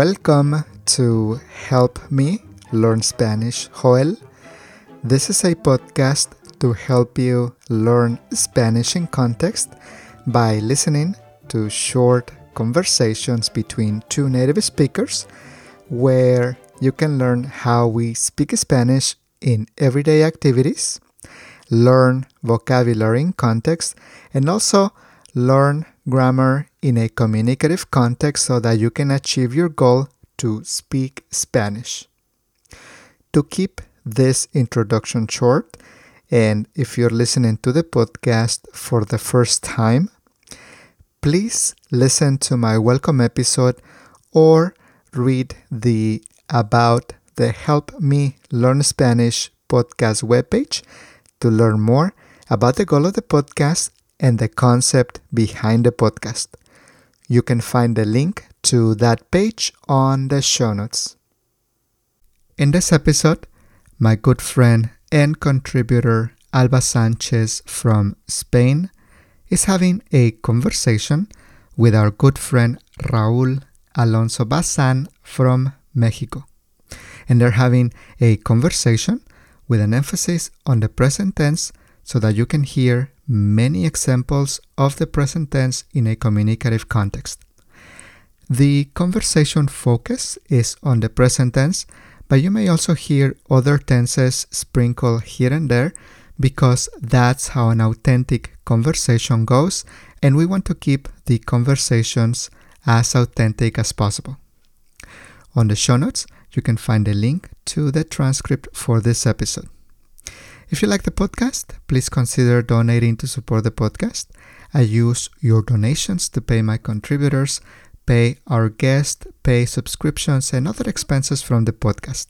Welcome to Help Me Learn Spanish, Joel. This is a podcast to help you learn Spanish in context by listening to short conversations between two native speakers where you can learn how we speak Spanish in everyday activities, learn vocabulary in context, and also learn grammar in a communicative context so that you can achieve your goal to speak Spanish. To keep this introduction short, and if you're listening to the podcast for the first time, please listen to my welcome episode or read the About the Help Me Learn Spanish podcast webpage to learn more about the goal of the podcast and the concept behind the podcast. You can find the link to that page on the show notes. In this episode, my good friend and contributor Alba Sanchez from Spain is having a conversation with our good friend Raul Alonso Bazan from Mexico. And they're having a conversation with an emphasis on the present tense so that you can hear many examples of the present tense in a communicative context. The conversation focus is on the present tense, but you may also hear other tenses sprinkled here and there because that's how an authentic conversation goes, and we want to keep the conversations as authentic as possible. On the show notes, you can find a link to the transcript for this episode. If you like the podcast, please consider donating to support the podcast. I use your donations to pay my contributors, pay our guests, pay subscriptions, and other expenses from the podcast.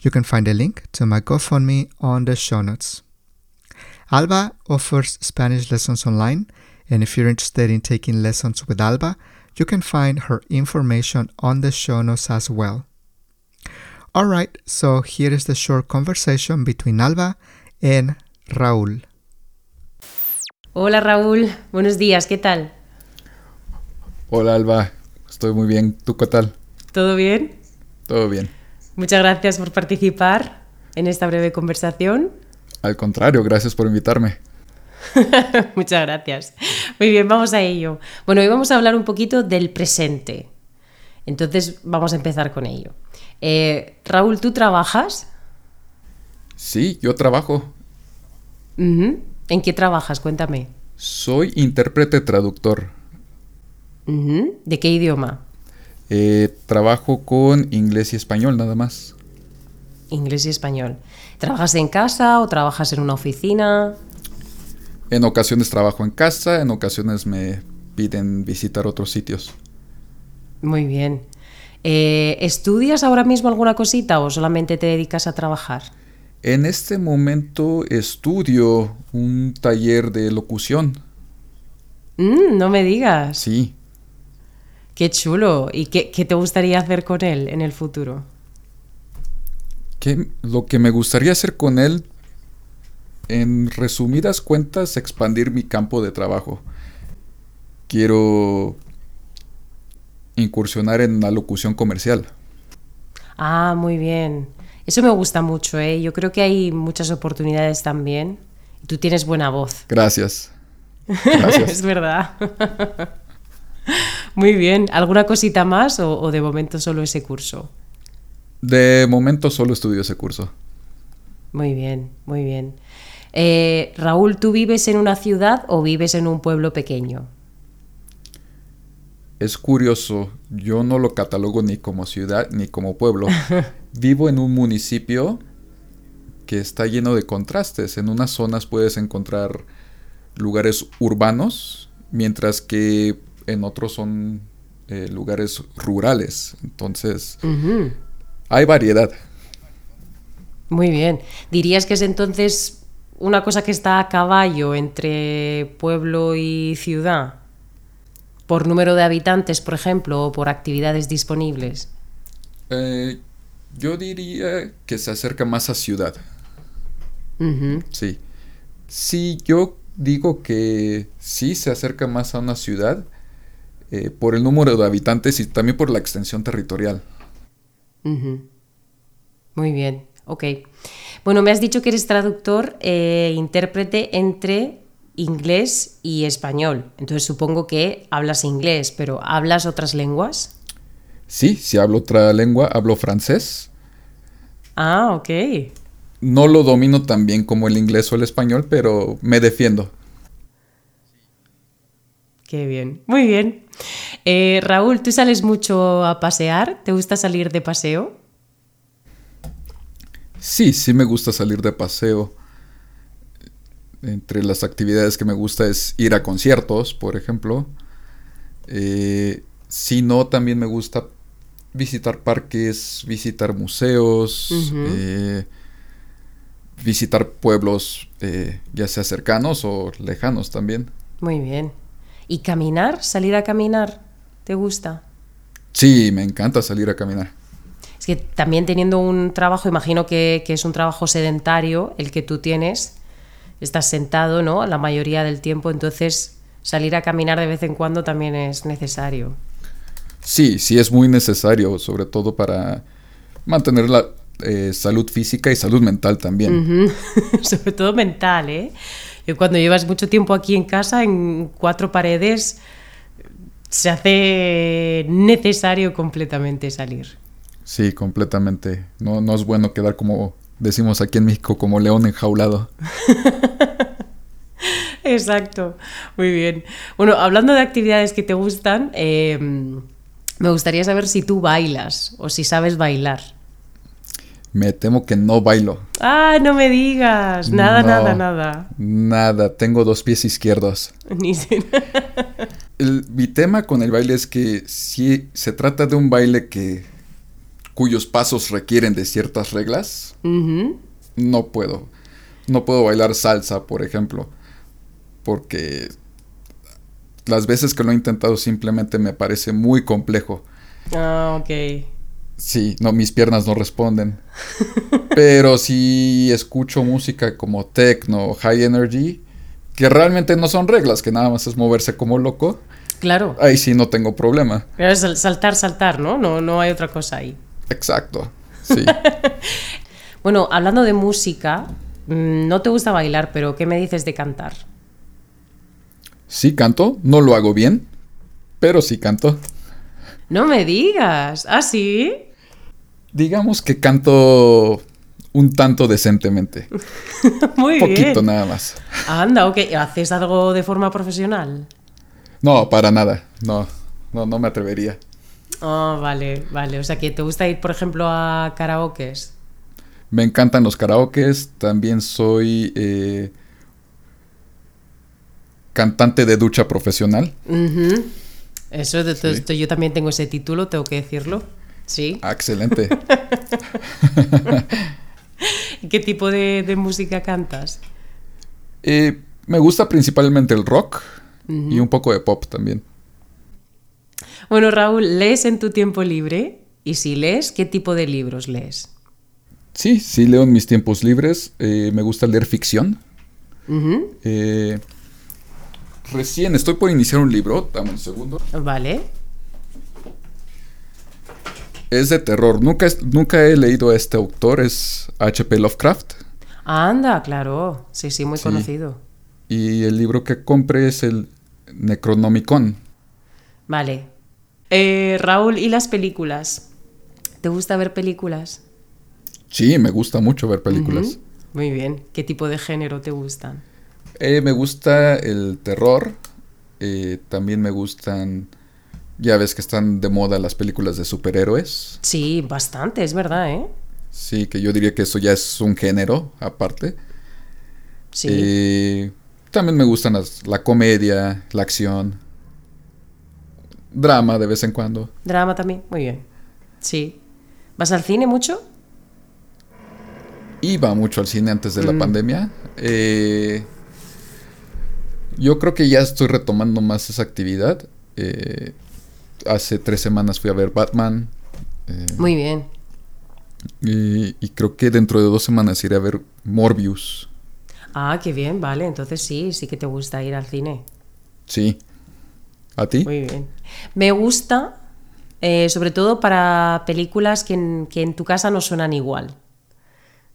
You can find a link to my GoFundMe on the show notes. Alba offers Spanish lessons online, and if you're interested in taking lessons with Alba, you can find her information on the show notes as well. Alright, so here is the short conversation between Alba and Raúl. Hola Raúl, buenos días, ¿qué tal? Hola Alba, estoy muy bien. ¿Tú qué tal? ¿Todo bien? Todo bien. Muchas gracias por participar en esta breve conversación. Al contrario, gracias por invitarme. Muchas gracias. Muy bien, vamos a ello. Bueno, hoy vamos a hablar un poquito del presente. Entonces vamos a empezar con ello. Eh, Raúl, ¿tú trabajas? Sí, yo trabajo. ¿En qué trabajas? Cuéntame. Soy intérprete traductor. ¿De qué idioma? Eh, trabajo con inglés y español nada más. Inglés y español. ¿Trabajas en casa o trabajas en una oficina? En ocasiones trabajo en casa, en ocasiones me piden visitar otros sitios. Muy bien. Eh, ¿Estudias ahora mismo alguna cosita o solamente te dedicas a trabajar? En este momento estudio un taller de locución. Mm, no me digas. Sí. Qué chulo. ¿Y qué, te gustaría hacer con él en el futuro? lo que me gustaría hacer con él, en resumidas cuentas, expandir mi campo de trabajo. Quiero incursionar en la locución comercial. Ah, muy bien. Eso me gusta mucho, ¿eh? Yo creo que hay muchas oportunidades también. Tú tienes buena voz. Gracias. Gracias. es verdad. muy bien. ¿Alguna cosita más o, de momento solo ese curso? De momento solo estudio ese curso. Muy bien, muy bien. Eh, Raúl, ¿tú vives en una ciudad o vives en un pueblo pequeño? Es curioso, yo no lo catalogo ni como ciudad ni como pueblo. Vivo en un municipio que está lleno de contrastes. En unas zonas puedes encontrar lugares urbanos, mientras que en otros son eh, lugares rurales. Entonces, hay variedad. Muy bien. ¿Dirías que es entonces una cosa que está a caballo entre pueblo y ciudad? Por número de habitantes, por ejemplo, o por actividades disponibles? Eh, yo diría que se acerca más a ciudad. Sí. Sí, yo digo que sí se acerca más a una ciudad. eh, por el número de habitantes y también por la extensión territorial. Ujú. Muy bien, ok. Bueno, me has dicho que eres traductor e intérprete entre inglés y español. Entonces supongo que hablas inglés, pero ¿hablas otras lenguas? Sí, si hablo otra lengua, hablo francés. Ah, ok. No lo domino tan bien como el inglés o el español, pero me defiendo. Qué bien. Muy bien. Eh, Raúl, ¿tú sales mucho a pasear? ¿Te gusta salir de paseo? Sí, sí me gusta salir de paseo. Entre las actividades que me gusta es ir a conciertos, por ejemplo. Eh, si no, también me gusta visitar parques, visitar museos, eh, visitar pueblos, eh, ya sea cercanos o lejanos también. Muy bien. ¿Y caminar? ¿Salir a caminar? ¿Te gusta? Sí, me encanta salir a caminar. Es que también teniendo un trabajo, imagino que, que es un trabajo sedentario el que tú tienes, estás sentado, ¿no? La mayoría del tiempo, entonces salir a caminar de vez en cuando también es necesario. Sí, sí es muy necesario, sobre todo para mantener la eh, salud física y salud mental también. Sobre todo mental, ¿eh? Y cuando llevas mucho tiempo aquí en casa, en cuatro paredes, se hace necesario completamente salir. Sí, completamente. No, no es bueno quedar como decimos aquí en México, como león enjaulado. Exacto, muy bien. Bueno, hablando de actividades que te gustan, eh, me gustaría saber si tú bailas o si sabes bailar. Me temo que no bailo. Ah, no me digas, nada, No. nada, nada. Nada, tengo dos pies izquierdos. Ni El- mi tema con el baile es que si se trata de un baile que cuyos pasos requieren de ciertas reglas, no puedo. No puedo bailar salsa, por ejemplo, porque las veces que lo he intentado simplemente me parece muy complejo. Ah, ok. Sí, no, mis piernas no responden. Pero si escucho música como techno, high energy, que realmente no son reglas, que nada más es moverse como loco, Claro. ahí sí no tengo problema. Pero es sal- saltar, saltar, ¿no? No, no hay otra cosa ahí. Exacto. Sí. Bueno, hablando de música, mm, no te gusta bailar, pero ¿qué me dices de cantar? Sí canto, no lo hago bien, pero sí canto. No me digas. ¿Ah, sí? Digamos que canto un tanto decentemente. Muy Poquito bien. nada más. Anda, ok. ¿Haces algo de forma profesional? No, para nada. No, no, no me atrevería. Ah, vale, vale. O sea, que te gusta ir, por ejemplo, a karaokes. Me encantan los karaokes. También soy eh, cantante de ducha profesional. Eso, de- Sí. esto- yo también tengo ese título, tengo que decirlo. Sí. Ah, excelente. ¿Y ¿Qué tipo de, de música cantas? Eh, me gusta principalmente el rock y un poco de pop también. Bueno, Raúl, ¿lees en tu tiempo libre? Y si lees, ¿qué tipo de libros lees? Sí, sí leo en mis tiempos libres. Eh, me gusta leer ficción. Eh, recién estoy por iniciar un libro. Dame un segundo. Vale. Es de terror. Nunca, nunca he leído a este autor. Es H.P. Lovecraft. Anda, claro. Sí, sí, muy Sí. conocido. Y el libro que compré es el Necronomicon. Vale. Eh, Raúl, ¿y las películas? ¿Te gusta ver películas? Sí, me gusta mucho ver películas. Muy bien. ¿Qué tipo de género te gustan? Eh, me gusta el terror. eh, también me gustan. Ya ves que están de moda las películas de superhéroes. Sí, bastante, es verdad, ¿eh? Sí, que yo diría que eso ya es un género aparte. Sí. Eh, también me gustan las- la comedia, la acción. Drama de vez en cuando. Drama también. Muy bien. Sí. ¿Vas al cine mucho? Iba mucho al cine antes de la Mm. pandemia. Eh, yo creo que ya estoy retomando más esa actividad. Eh, hace tres semanas fui a ver Batman. eh, Muy bien. y, y creo que dentro de dos semanas iré a ver Morbius. Ah, qué bien, vale. Entonces sí, sí que te gusta ir al cine. Sí. ¿A ti? Muy bien. Me gusta, eh, sobre todo para películas que en, que en tu casa no suenan igual.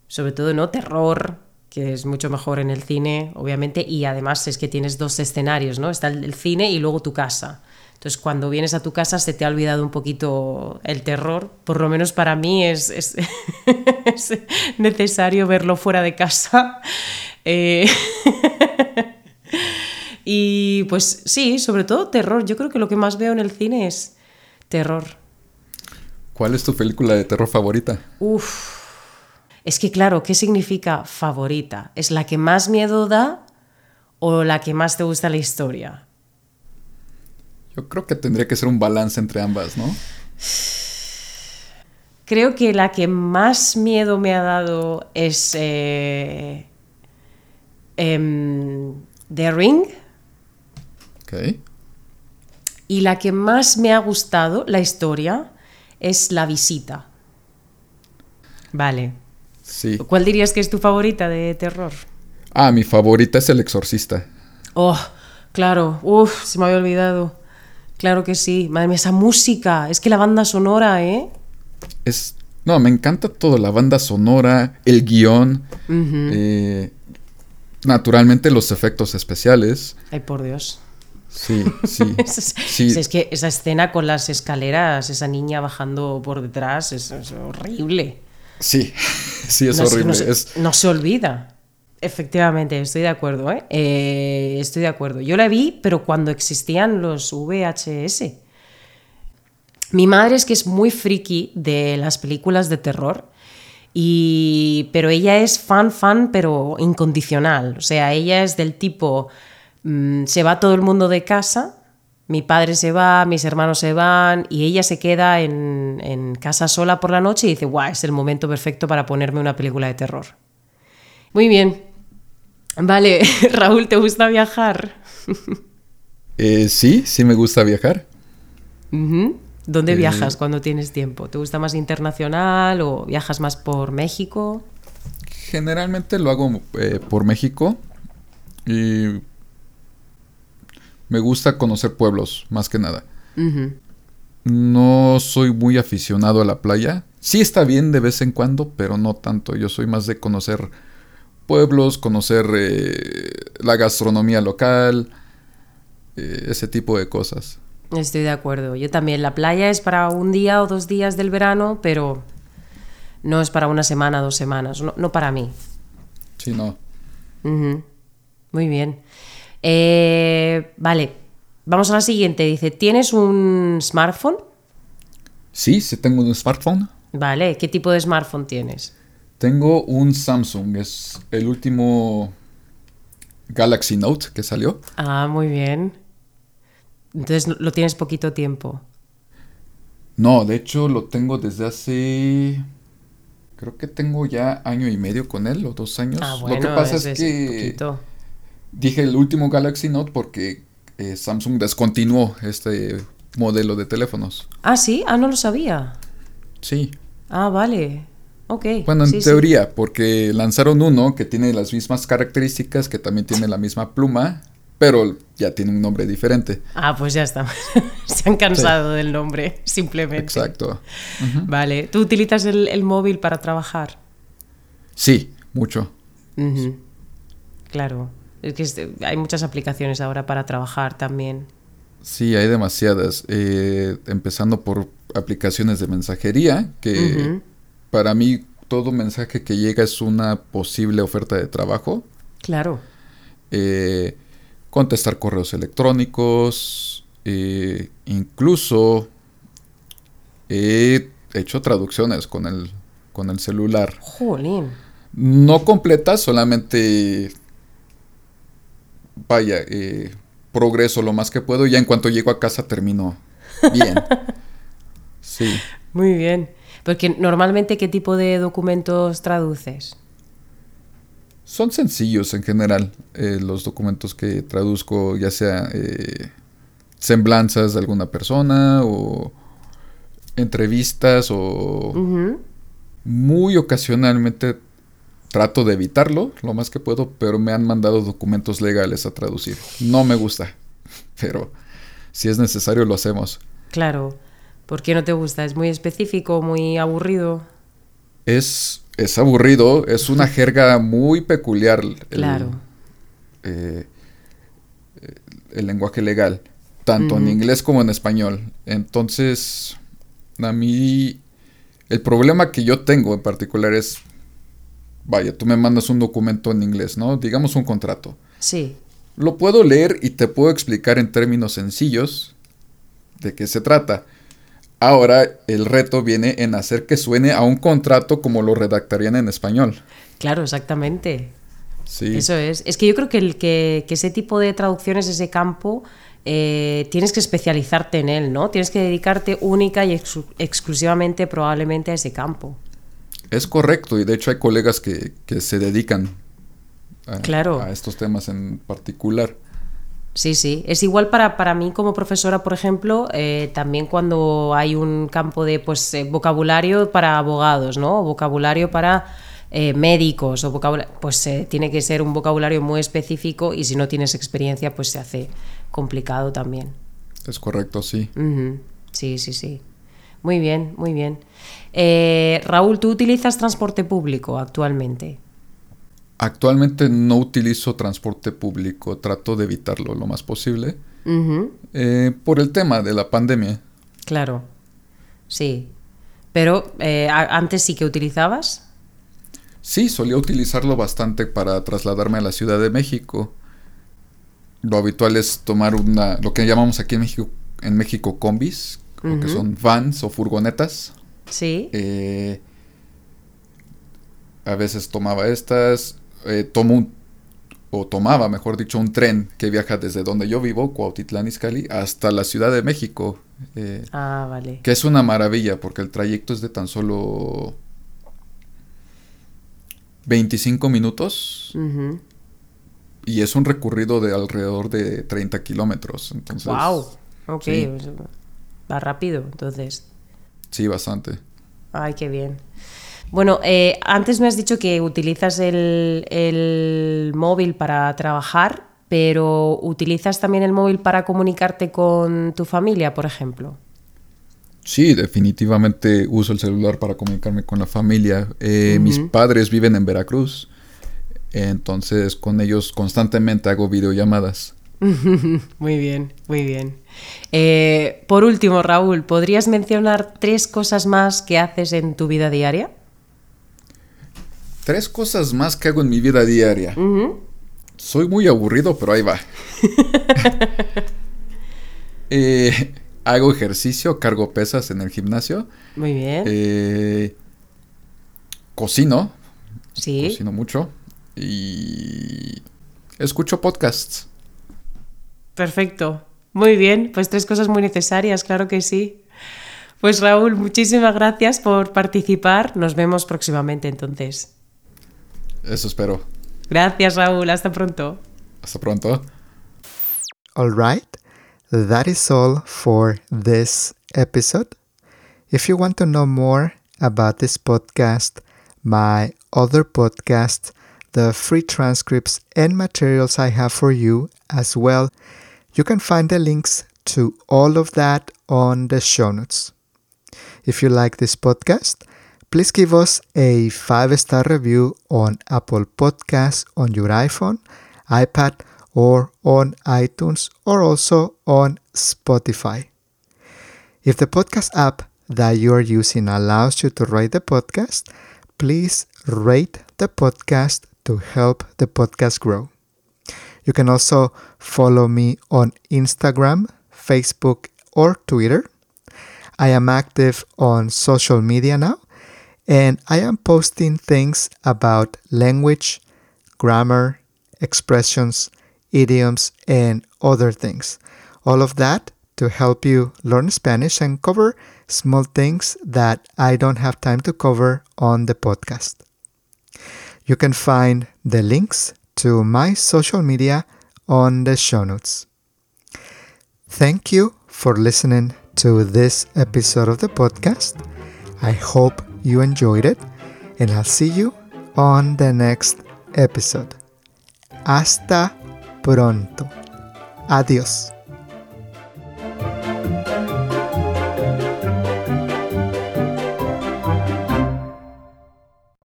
Sobre todo, ¿no? Terror, que es mucho mejor en el cine, obviamente, y además es que tienes dos escenarios, ¿no? Está el, cine y luego tu casa. Entonces, cuando vienes a tu casa se te ha olvidado un poquito el terror. Por lo menos para mí es, es, es necesario verlo fuera de casa. Eh, y pues sí, sobre todo terror. Yo creo que lo que más veo en el cine es terror. ¿Cuál es tu película de terror favorita? Uf. Es que claro, ¿qué significa favorita? ¿Es la que más miedo da o la que más te gusta la historia? Yo creo que tendría que ser un balance entre ambas, ¿no? Creo que la que más miedo me ha dado es eh, em, The Ring. Ok. Y la que más me ha gustado, la historia, es La Visita. Vale. Sí. ¿Cuál dirías que es tu favorita de terror? Ah, mi favorita es El Exorcista. Oh, claro. Uf, se me había olvidado. Claro que sí. Madre mía, esa música. Es que la banda sonora, ¿eh? Es. No, me encanta todo, la banda sonora, el guion, eh, naturalmente los efectos especiales. Ay, por Dios. Sí, sí. Es, sí. es que esa escena con las escaleras, esa niña bajando por detrás, es, es horrible. Sí, sí, es no, horrible. No, se, es... no se olvida. Efectivamente, estoy de acuerdo, ¿eh? ¿eh? Estoy de acuerdo. Yo la vi, pero cuando existían los VHS. Mi madre es que es muy friki de las películas de terror. Y, pero ella es fan, fan, pero incondicional. O sea, ella es del tipo, mmm, se va todo el mundo de casa, mi padre se va, mis hermanos se van y ella se queda en, en casa sola por la noche y dice, guau, es el momento perfecto para ponerme una película de terror. Muy bien. Vale, Raúl, ¿te gusta viajar? Eh, sí, sí me gusta viajar. Uh -huh. ¿Dónde eh... viajas cuando tienes tiempo? ¿Te gusta más internacional o viajas más por México? Generalmente lo hago eh, por México y me gusta conocer pueblos, más que nada. Uh -huh. No soy muy aficionado a la playa. Sí está bien de vez en cuando, pero no tanto. Yo soy más de conocer pueblos, conocer eh, la gastronomía local, eh, ese tipo de cosas. Estoy de acuerdo. Yo también. La playa es para un día o dos días del verano, pero no es para una semana, dos semanas. No, no para mí. Sí, no. Uh -huh. Muy bien. Eh, vale, vamos a la siguiente. Dice, ¿tienes un smartphone? Sí, sí tengo un smartphone. Vale, ¿qué tipo de smartphone tienes? Tengo un Samsung, es el último Galaxy Note que salió. Ah, muy bien. Entonces lo tienes poquito tiempo. No, de hecho lo tengo desde hace... Creo que tengo ya año y medio con él, o dos años. Ah, bueno, lo que pasa es, es que... Poquito. Dije el último Galaxy Note porque eh, Samsung descontinuó este modelo de teléfonos. Ah, sí, ah, no lo sabía. Sí. Ah, vale. Ok. Bueno, en sí, teoría, sí. porque lanzaron uno que tiene las mismas características, que también tiene la misma pluma, pero ya tiene un nombre diferente. Ah, pues ya está. Se han cansado sí. del nombre, simplemente. Exacto. Uh -huh. Vale. ¿Tú utilizas el, el, móvil para trabajar? Sí, mucho. Uh -huh. Claro. Es que hay muchas aplicaciones ahora para trabajar también. Sí, hay demasiadas. Eh, empezando por aplicaciones de mensajería, que uh -huh. para mí todo mensaje que llega es una posible oferta de trabajo. Claro. Eh, contestar correos electrónicos, eh, incluso he hecho traducciones con el, con el celular. Jolín. No completas, solamente vaya, eh, progreso lo más que puedo. Ya en cuanto llego a casa termino bien. sí. Muy bien. Porque normalmente, ¿qué tipo de documentos traduces? Son sencillos en general. Eh, los documentos que traduzco, ya sea eh, semblanzas de alguna persona o entrevistas o uh -huh. muy ocasionalmente trato de evitarlo lo más que puedo, pero me han mandado documentos legales a traducir. No me gusta, pero si es necesario lo hacemos. Claro. ¿Por qué no te gusta? ¿Es muy específico, muy aburrido? Es, es aburrido, es una jerga muy peculiar. el- Claro. eh, el lenguaje legal, tanto en inglés como en español. Entonces, a mí, el problema que yo tengo en particular es, vaya, tú me mandas un documento en inglés, ¿no? Digamos un contrato. Sí. Lo puedo leer y te puedo explicar en términos sencillos de qué se trata. Ahora el reto viene en hacer que suene a un contrato como lo redactarían en español. Claro, exactamente. Sí. Eso es. Es que yo creo que, el, que, que ese tipo de traducciones, ese campo, eh, tienes que especializarte en él, ¿no? Tienes que dedicarte única y exclu- exclusivamente probablemente a ese campo. Es correcto, y de hecho hay colegas que, que se dedican a, Claro. a estos temas en particular. Sí, sí. Es igual para, para mí como profesora, por ejemplo, eh, también cuando hay un campo de pues, eh, vocabulario para abogados, ¿no? O vocabulario para eh, médicos, o vocabula- pues tiene que ser un vocabulario muy específico y si no tienes experiencia, pues se hace complicado también. Es correcto, sí. Sí, sí, sí. Muy bien, muy bien. Eh, Raúl, ¿tú utilizas transporte público actualmente? Actualmente no utilizo transporte público, trato de evitarlo lo más posible eh, por el tema de la pandemia. Claro, sí. Pero eh, antes sí que utilizabas. Sí, solía utilizarlo bastante para trasladarme a la Ciudad de México. Lo habitual es tomar una, lo que llamamos aquí en México, en México combis, o que son vans o furgonetas. Sí. Eh, a veces tomaba estas, eh, tomo un, o tomaba, mejor dicho, un tren que viaja desde donde yo vivo, Cuautitlán Izcalli, hasta la Ciudad de México, eh, Ah, vale. que es una maravilla porque el trayecto es de tan solo 25 minutos y es un recorrido de alrededor de 30 kilómetros, entonces... Wow. Ok. sí. va rápido, entonces. Sí, bastante. Ay, qué bien. Bueno, eh, antes me has dicho que utilizas el, el móvil para trabajar, pero ¿utilizas también el móvil para comunicarte con tu familia, por ejemplo? Sí, definitivamente uso el celular para comunicarme con la familia. Eh, Mis padres viven en Veracruz, entonces con ellos constantemente hago videollamadas. Muy bien, muy bien. Eh, por último, Raúl, ¿podrías mencionar tres cosas más que haces en tu vida diaria? Tres cosas más que hago en mi vida diaria. Soy muy aburrido, pero ahí va. Eh, hago ejercicio, cargo pesas en el gimnasio. Muy bien. Eh, cocino, sí. cocino mucho. Y escucho podcasts. Perfecto. Muy bien, pues tres cosas muy necesarias, claro que sí. Pues Raúl, muchísimas gracias por participar. Nos vemos próximamente entonces. Eso espero. Gracias Raúl, hasta pronto. Hasta pronto. All right, that is all for this episode. If you want to know more about this podcast, my other podcast, the free transcripts and materials I have for you as well, you can find the links to all of that on the show notes. If you like this podcast, please give us a five star review on Apple Podcasts on your iPhone, iPad, or on iTunes, or also on Spotify. If the podcast app that you are using allows you to rate the podcast, please rate the podcast to help the podcast grow. You can also follow me on Instagram, Facebook, or Twitter. I am active on social media now, and I am posting things about language, grammar, expressions, idioms, and other things. All of that to help you learn Spanish and cover small things that I don't have time to cover on the podcast. You can find the links to my social media on the show notes. Thank you for listening to this episode of the podcast. I hope you enjoyed it, and I'll see you on the next episode. Hasta pronto. Adiós.